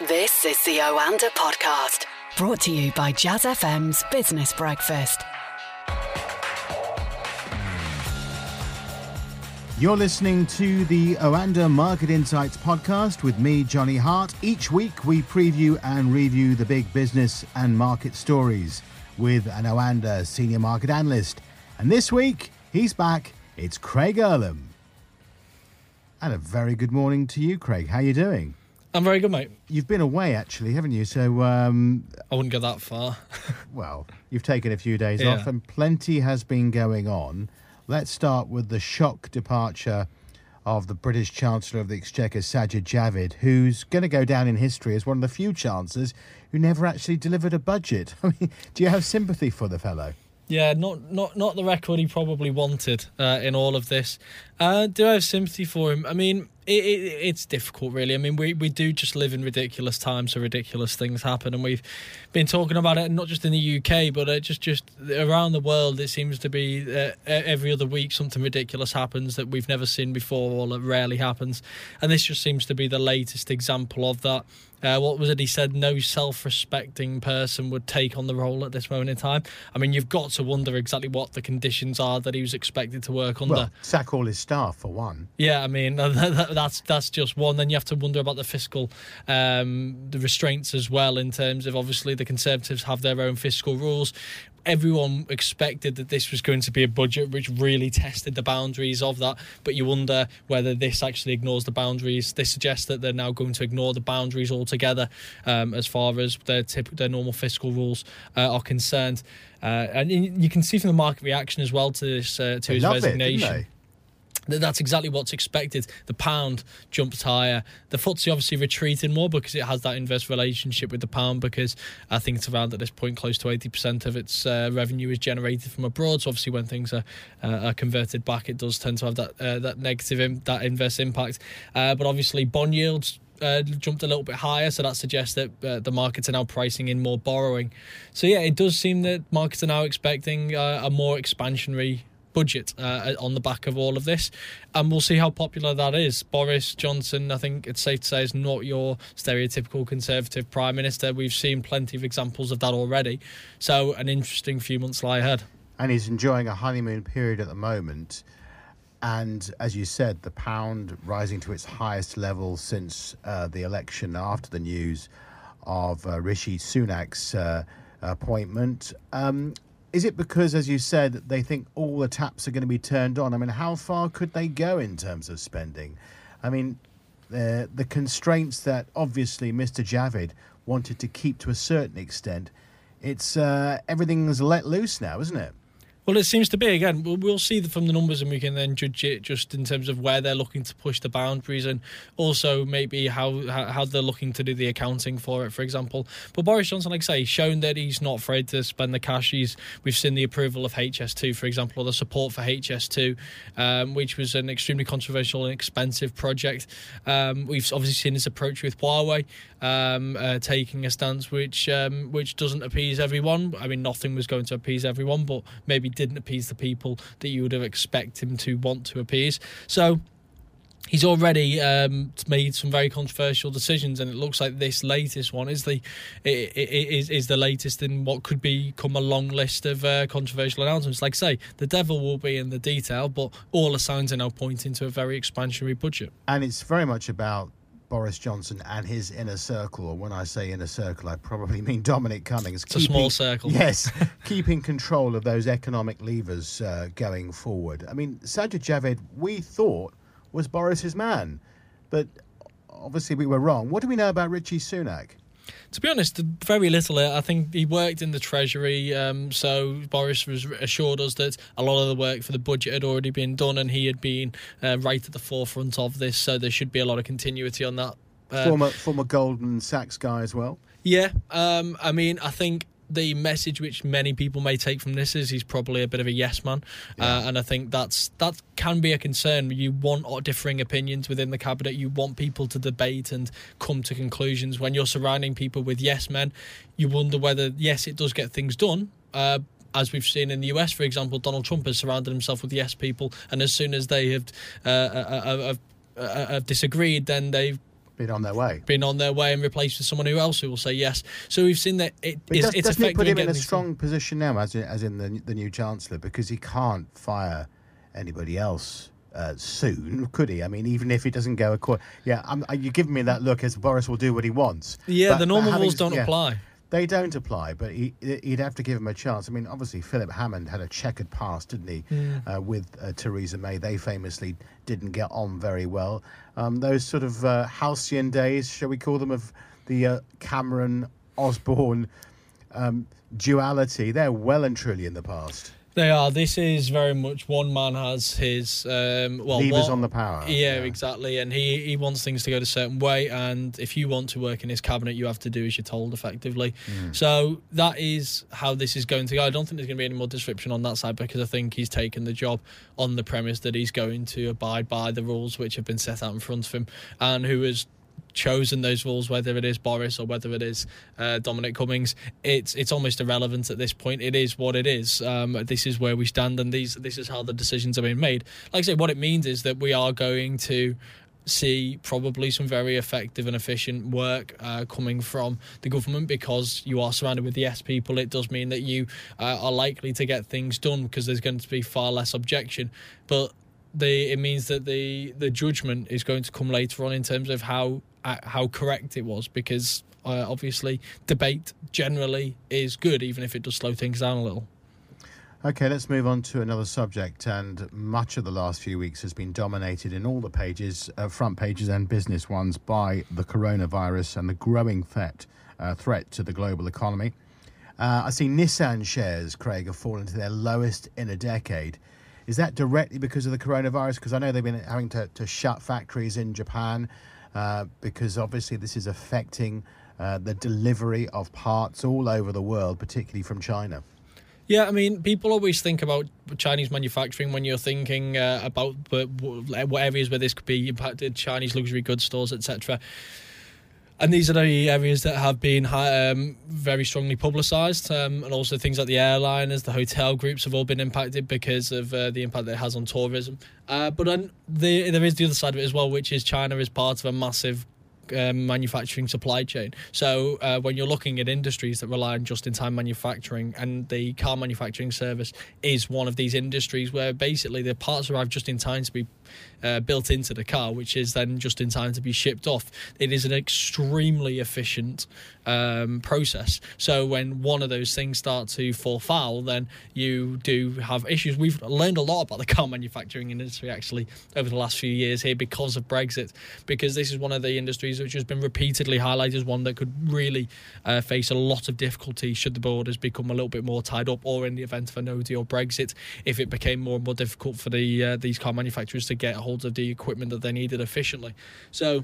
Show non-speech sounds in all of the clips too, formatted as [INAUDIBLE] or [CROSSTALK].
This is the Oanda podcast, brought to you by Jazz FM's Business Breakfast. You're listening to the Oanda Market Insights podcast with me, Johnny Hart. Each week we preview and review the big business and market stories with an Oanda senior market analyst. And this week, he's back. It's Craig Erlam. And a very good morning to you, Craig. How are you doing? I'm very good, mate. You've been away, actually, haven't you? So, um, I wouldn't go that far. [LAUGHS] well, you've taken a few days Yeah. off, and plenty has been going on. Let's start with the shock departure of the British Chancellor of the Exchequer, Sajid Javid, who's going to go down in history as one of the few chancellors who never actually delivered a budget. [LAUGHS] I mean, do you have sympathy for the fellow? yeah, not not not the record he probably wanted uh, in all of this. Uh, do I have sympathy for him? I mean, it, it, it's difficult, really. I mean, we, we do just live in ridiculous times, so ridiculous things happen, and we've been talking about it not just in the UK, but uh, just just around the world. It seems to be uh, every other week something ridiculous happens that we've never seen before, or that rarely happens, and this just seems to be the latest example of that. Uh, what was it he said? No self-respecting person would take on the role at this moment in time. I mean, you've got to wonder exactly what the conditions are that he was expected to work under. Well, sack all his staff, for one. Yeah, I mean [LAUGHS] that's that's just one. Then you have to wonder about the fiscal, um, the restraints as well. In terms of obviously the Conservatives have their own fiscal rules. Everyone expected that this was going to be a budget which really tested the boundaries of that, but you wonder whether this actually ignores the boundaries. This suggests that they're now going to ignore the boundaries altogether um, as far as their tip, their normal fiscal rules uh, are concerned. Uh, and you can see from the market reaction as well to this uh, to his love it, didn't resignation that's exactly what's expected. The pound jumps higher. The FTSE obviously retreated more because it has that inverse relationship with the pound because I think it's around at this point close to 80% of its uh, revenue is generated from abroad. So obviously when things are, uh, are converted back, it does tend to have that uh, that negative, that inverse impact. Uh, but obviously bond yields uh, jumped a little bit higher, so that suggests that uh, the markets are now pricing in more borrowing. So yeah, it does seem that markets are now expecting uh, a more expansionary budget uh, on the back of all of this, and we'll see how popular that is. Boris Johnson, I think it's safe to say, is not your stereotypical conservative prime minister. We've seen plenty of examples of that already, so an interesting few months lie ahead. and he's enjoying a honeymoon period at the moment. And as you said, the pound rising to its highest level since uh, the election after the news of uh, Rishi Sunak's uh, appointment. Um, is it because, as you said, they think all the taps are going to be turned on? I mean, how far could they go in terms of spending? I mean, the the constraints that obviously Mr. Javid wanted to keep to a certain extent. It's uh, everything's let loose now, isn't it? Well, it seems to be again. We'll, see from the numbers, and we can then judge it just in terms of where they're looking to push the boundaries, and also maybe how how, they're looking to do the accounting for it, for example. But Boris Johnson, like I say, shown that he's not afraid to spend the cash. He's we've seen the approval of HS2, for example, or the support for HS2, um, which was an extremely controversial and expensive project. Um, we've obviously seen his approach with Huawei, um, uh, taking a stance which um, which doesn't appease everyone. I mean, nothing was going to appease everyone, but maybe didn't appease the people that you would have expected him to want to appease. So he's already um, made some very controversial decisions, and it looks like this latest one is the is is the latest in what could become a long list of uh, controversial announcements. Like say, the devil will be in the detail, but all the signs are now pointing to a very expansionary budget. And it's very much about Boris Johnson and his inner circle. Or when I say inner circle, I probably [LAUGHS] mean Dominic Cummings. It's a small circle. Yes, [LAUGHS] keeping control of those economic levers uh, going forward. I mean, Sajid Javid, we thought was Boris's man, but obviously we were wrong. What do we know about Rishi Sunak? To be honest, very little. I think he worked in the Treasury, um, so Boris was assured us that a lot of the work for the budget had already been done, and he had been uh, right at the forefront of this. So there should be a lot of continuity on that. Uh, former former Goldman Sachs guy as well. yeah, um, I mean, I think the message which many people may take from this is he's probably a bit of a yes man, uh, and I think that's that can be a concern. You want differing opinions within the cabinet. You want people to debate and come to conclusions. When you're surrounding people with yes men, you wonder whether yes, it does get things done. Uh, as we've seen in the US, for example, Donald Trump has surrounded himself with yes people, and as soon as they have uh, uh, uh, uh, uh, have disagreed, then they've been on their way. been on their way and replaced with someone who else who will say yes. So we've seen that it But is, does, it's doesn't it put him in a strong position now, as in, as in the, the new chancellor, because he can't fire anybody else uh, soon, could he? I mean, even if he doesn't go according, yeah, I'm, uh, you're giving me that look as Boris will do what he wants. Yeah, But- the normal having- rules don't yeah, apply. They don't apply, but he, he'd have to give him a chance. I mean, obviously, Philip Hammond had a checkered past, didn't he, uh, with uh, Theresa May? They famously didn't get on very well. Um, those sort of uh, halcyon days, shall we call them, of the uh, Cameron Osborne um, duality, they're well and truly in the past. They are. This is very much one man has his um, well Levers one- on the power. Yeah, exactly. And he, he wants things to go a certain way. And if you want to work in his cabinet, you have to do as you're told, effectively. So that is how this is going to go. I don't think there's going to be any more disruption on that side because I think he's taken the job on the premise that he's going to abide by the rules which have been set out in front of him and who has chosen those rules, whether it is Boris or whether it is uh, Dominic Cummings, it's it's almost irrelevant at this point. It is what it is. Um, this is where we stand, and these this is how the decisions are being made. Like I say, what it means is that we are going to see probably some very effective and efficient work uh, coming from the government because you are surrounded with the yes people. It does mean that you uh, are likely to get things done because there's going to be far less objection, but it means that the the judgment is going to come later on in terms of how uh, how correct it was because uh, obviously debate generally is good even if it does slow things down a little. Okay, let's move on to another subject. And much of the last few weeks has been dominated in all the pages, uh, front pages and business ones, by the coronavirus and the growing threat, uh, threat to the global economy. Uh, I see Nissan shares, Craig, have fallen to their lowest in a decade. Is that directly because of the coronavirus? Because I know they've been having to, to shut factories in Japan uh, because obviously this is affecting uh, the delivery of parts all over the world, particularly from China. Yeah, I mean, people always think about Chinese manufacturing when you're thinking uh, about what, areas where this could be impacted, Chinese luxury goods stores, etc. And these are the areas that have been um, very strongly publicised, um, and also things like the airliners, the hotel groups have all been impacted because of uh, the impact that it has on tourism. Uh, but then the, there is the other side of it as well, which is China is part of a massive um, manufacturing supply chain. So uh, when you're looking at industries that rely on just-in-time manufacturing, and the car manufacturing service is one of these industries where basically the parts arrive just in time to be uh, built into the car, which is then just in time to be shipped off. It is an extremely efficient um, process. So when one of those things start to fall foul, then you do have issues. We've learned a lot about the car manufacturing industry actually over the last few years here because of Brexit, because this is one of the industries which has been repeatedly highlighted as one that could really uh, face a lot of difficulty should the borders become a little bit more tied up, or in the event of a no deal Brexit, if it became more and more difficult for the uh, these car manufacturers to get hold of the equipment that they needed efficiently. So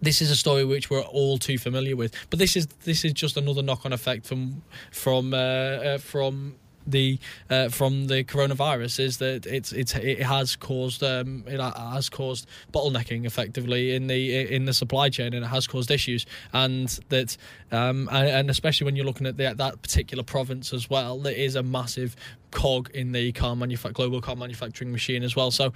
this is a story which we're all too familiar with. But this is this is just another knock-on effect from from uh, uh, from the uh, from the coronavirus is that it's it's it has caused um, it has caused bottlenecking effectively in the in the supply chain and it has caused issues. And that um, and, and especially when you're looking at the, that particular province as well there is a massive cog in the car manufa- global car manufacturing machine as well. So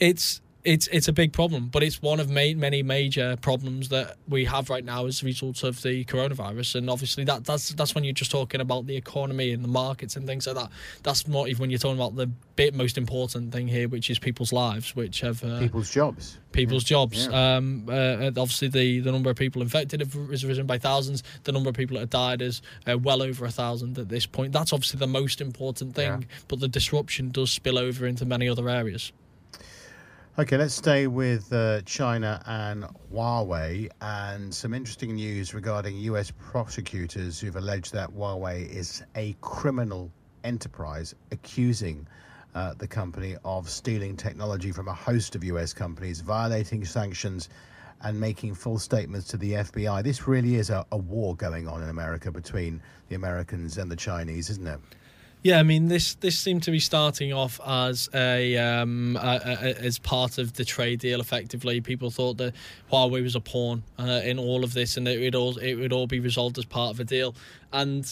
it's it's it's a big problem, but it's one of ma- many major problems that we have right now as a result of the coronavirus. And obviously, that that's that's when you're just talking about the economy and the markets and things like that. That's not even when you're talking about the bit most important thing here, which is people's lives, which have uh, People's jobs. people's jobs. Yeah. Um, uh, obviously, the, the number of people infected has risen by thousands. The number of people that have died is uh, well over a thousand at this point. That's obviously the most important thing, Yeah. but the disruption does spill over into many other areas. Okay, let's stay with uh, China and Huawei and some interesting news regarding US prosecutors who've alleged that Huawei is a criminal enterprise accusing uh, the company of stealing technology from a host of US companies, violating sanctions, and making false statements to the FBI. This really is a, a war going on in America between the Americans and the Chinese, isn't it? Yeah, I mean this this seemed to be starting off as a, um, a, a as part of the trade deal. Effectively, people thought that Huawei was a pawn uh, in all of this, and it would all it would all be resolved as part of a deal. And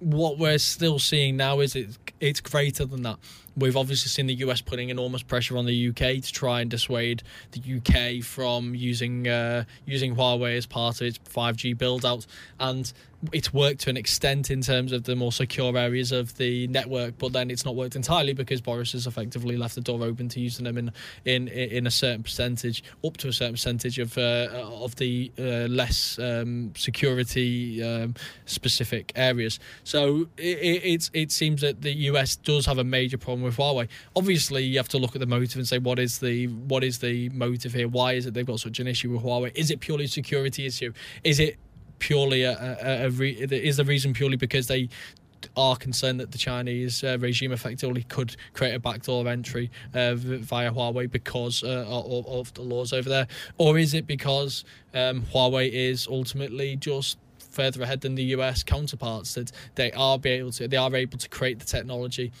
what we're still seeing now is it's it's greater than that. We've obviously seen the US putting enormous pressure on the UK to try and dissuade the UK from using uh, using Huawei as part of its 5G build out, and it's worked to an extent in terms of the more secure areas of the network, but then it's not worked entirely because Boris has effectively left the door open to using them in in in a certain percentage, up to a certain percentage of uh, of the uh, less um, security um, specific areas. So it, it it seems that the US does have a major problem with Huawei. Obviously, you have to look at the motive and say what is the what is the motive here? Why is it they've got such an issue with Huawei? Is it purely a security issue? Is it purely a, a, a re, is the reason purely because they are concerned that the Chinese uh, regime effectively could create a backdoor entry uh, via Huawei because uh, of, of, the laws over there, or is it because um, Huawei is ultimately just further ahead than the US counterparts that they are able to they are able to create the technology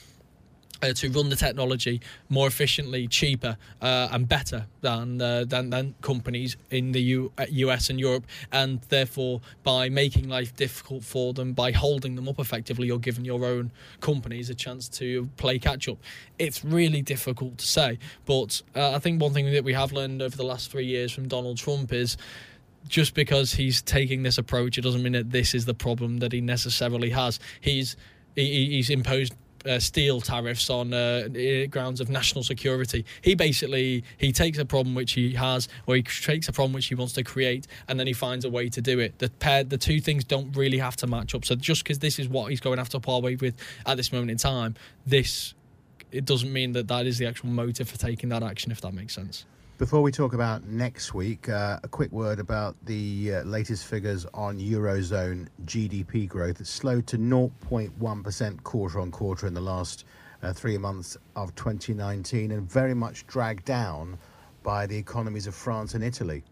uh, to run the technology more efficiently, cheaper, uh, and better than, uh, than than companies in the U- US uh, and Europe, and therefore by making life difficult for them, by holding them up effectively, you're giving your own companies a chance to play catch up. It's really difficult to say, but uh, I think one thing that we have learned over the last three years from Donald Trump is just because he's taking this approach, it doesn't mean that this is the problem that he necessarily has. He's he's imposed uh, steel tariffs on uh, grounds of national security. He basically he takes a problem which he has, or he takes a problem which he wants to create, and then he finds a way to do it. The pair, the two things don't really have to match up. So just because this is what he's going after Huawei with at this moment in time, this it doesn't mean that that is the actual motive for taking that action. If that makes sense. Before we talk about next week, uh, a quick word about the uh, latest figures on Eurozone GDP growth. It slowed to 0.1% quarter on quarter in the last uh, three months of 2019 and very much dragged down by the economies of France and Italy.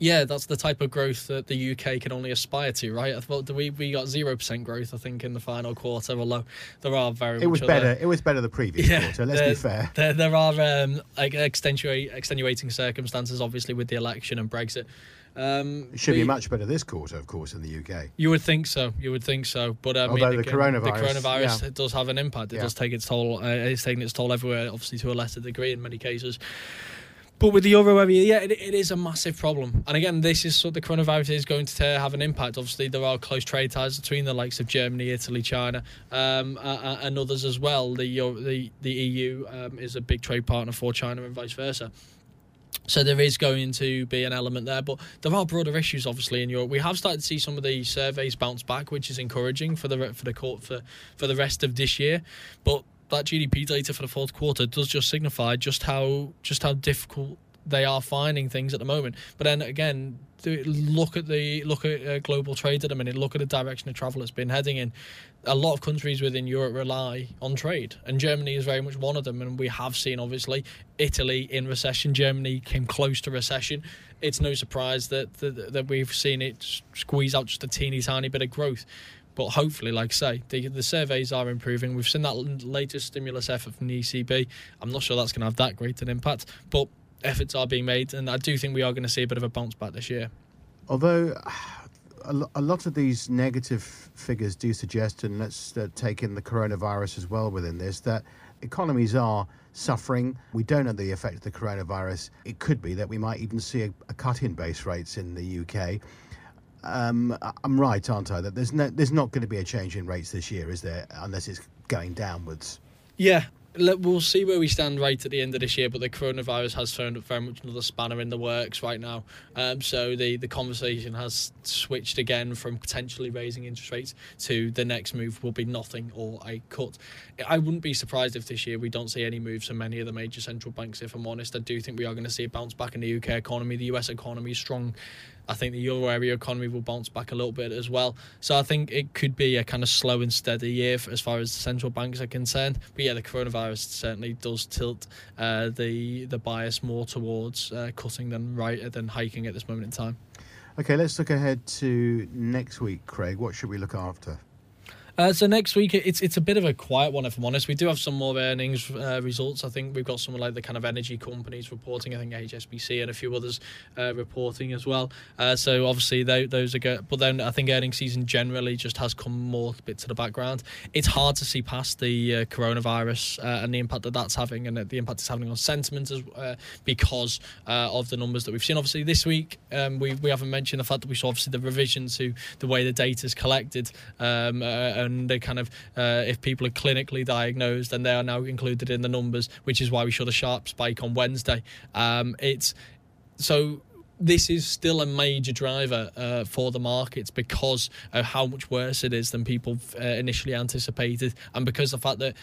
Yeah, that's the type of growth that the UK can only aspire to, right? I thought we we got zero percent growth, I think, in the final quarter. Although there are very it was better. Other, it was better the previous yeah, quarter. Let's there, be fair. There, there are um, like extenuating, extenuating circumstances, obviously, with the election and Brexit. Um, it should be much better this quarter, of course, in the UK. You would think so. You would think so. But I Although mean, the, coronavirus, the coronavirus yeah. does have an impact. It yeah. does take its toll. Uh, it's taking its toll everywhere, obviously to a lesser degree in many cases. But with the euro area, yeah, it, it is a massive problem. And again, this is so the coronavirus is going to have an impact. Obviously, there are close trade ties between the likes of Germany, Italy, China, um, uh, and others as well. The the the EU um, is a big trade partner for China and vice versa. So there is going to be an element there, but there are broader issues obviously in Europe. We have started to see some of the surveys bounce back, which is encouraging for the for the court for for the rest of this year. But that GDP data for the fourth quarter does just signify just how just how difficult they are finding things at the moment. But then again, look at the look at uh, global trade at the minute. Look at the direction of travel it's been heading in. A lot of countries within Europe rely on trade, and Germany is very much one of them. And we have seen, obviously, Italy in recession. Germany came close to recession. It's no surprise that that, that we've seen it squeeze out just a teeny tiny bit of growth. But hopefully, like I say, the, the surveys are improving. We've seen that latest stimulus effort from the ECB. I'm not sure that's going to have that great an impact, but efforts are being made, and I do think we are going to see a bit of a bounce back this year. Although a lot of these negative figures do suggest, and let's uh, take in the coronavirus as well within this, that economies are suffering. We don't know the effect of the coronavirus. It could be that we might even see a, a cut in base rates in the UK. Um, I'm right, aren't I? That there's no, there's not going to be a change in rates this year, is there? Unless it's going downwards. Yeah, we'll see where we stand right at the end of this year, but the coronavirus has thrown up very much another spanner in the works right now. Um, so the, the conversation has switched again from potentially raising interest rates to the next move will be nothing or a cut. I wouldn't be surprised if this year we don't see any moves from many of the major central banks, if I'm honest. I do think we are going to see a bounce back in the UK economy. The US economy is strong I think the euro area economy will bounce back a little bit as well. So I think it could be a kind of slow and steady year for, as far as the central banks are concerned. But yeah, the coronavirus certainly does tilt uh, the the bias more towards uh, cutting than right than hiking at this moment in time. Okay, let's look ahead to next week, Craig. What should we look after? Uh, so next week it's it's a bit of a quiet one if I'm honest. We do have some more earnings uh, results. I think we've got some like the kind of energy companies reporting. I think HSBC and a few others uh, reporting as well. Uh, so obviously they, those are good. But then I think earnings season generally just has come more a bit to the background. It's hard to see past the uh, coronavirus uh, and the impact that that's having and the impact it's having on sentiment as because of the numbers that we've seen. Obviously this week um, we we haven't mentioned the fact that we saw obviously the revision to the way the data is collected. Um, and they kind of uh, if people are clinically diagnosed, then they are now included in the numbers, which is why we saw the sharp spike on Wednesday. Um, it's so this is still a major driver uh, for the markets because of how much worse it is than people uh, initially anticipated, and because the fact that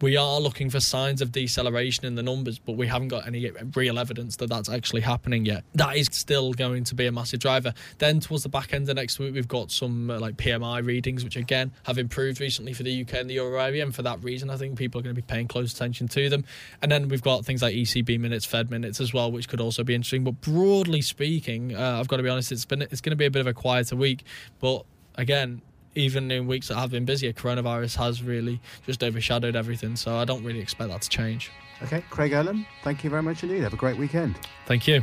we are looking for signs of deceleration in the numbers, but we haven't got any real evidence that that's actually happening yet. That is still going to be a massive driver. Then towards the back end of next week, we've got some uh, like PMI readings, which again have improved recently for the UK and the euro area, and for that reason, I think people are going to be paying close attention to them. And then we've got things like ECB minutes, Fed minutes as well, which could also be interesting. But broadly speaking, uh, I've got to be honest, it's been it's going to be a bit of a quieter week, but again, even in weeks that have been busier, coronavirus has really just overshadowed everything. So I don't really expect that to change. Okay, Craig Erlam, thank you very much indeed. Have a great weekend. Thank you.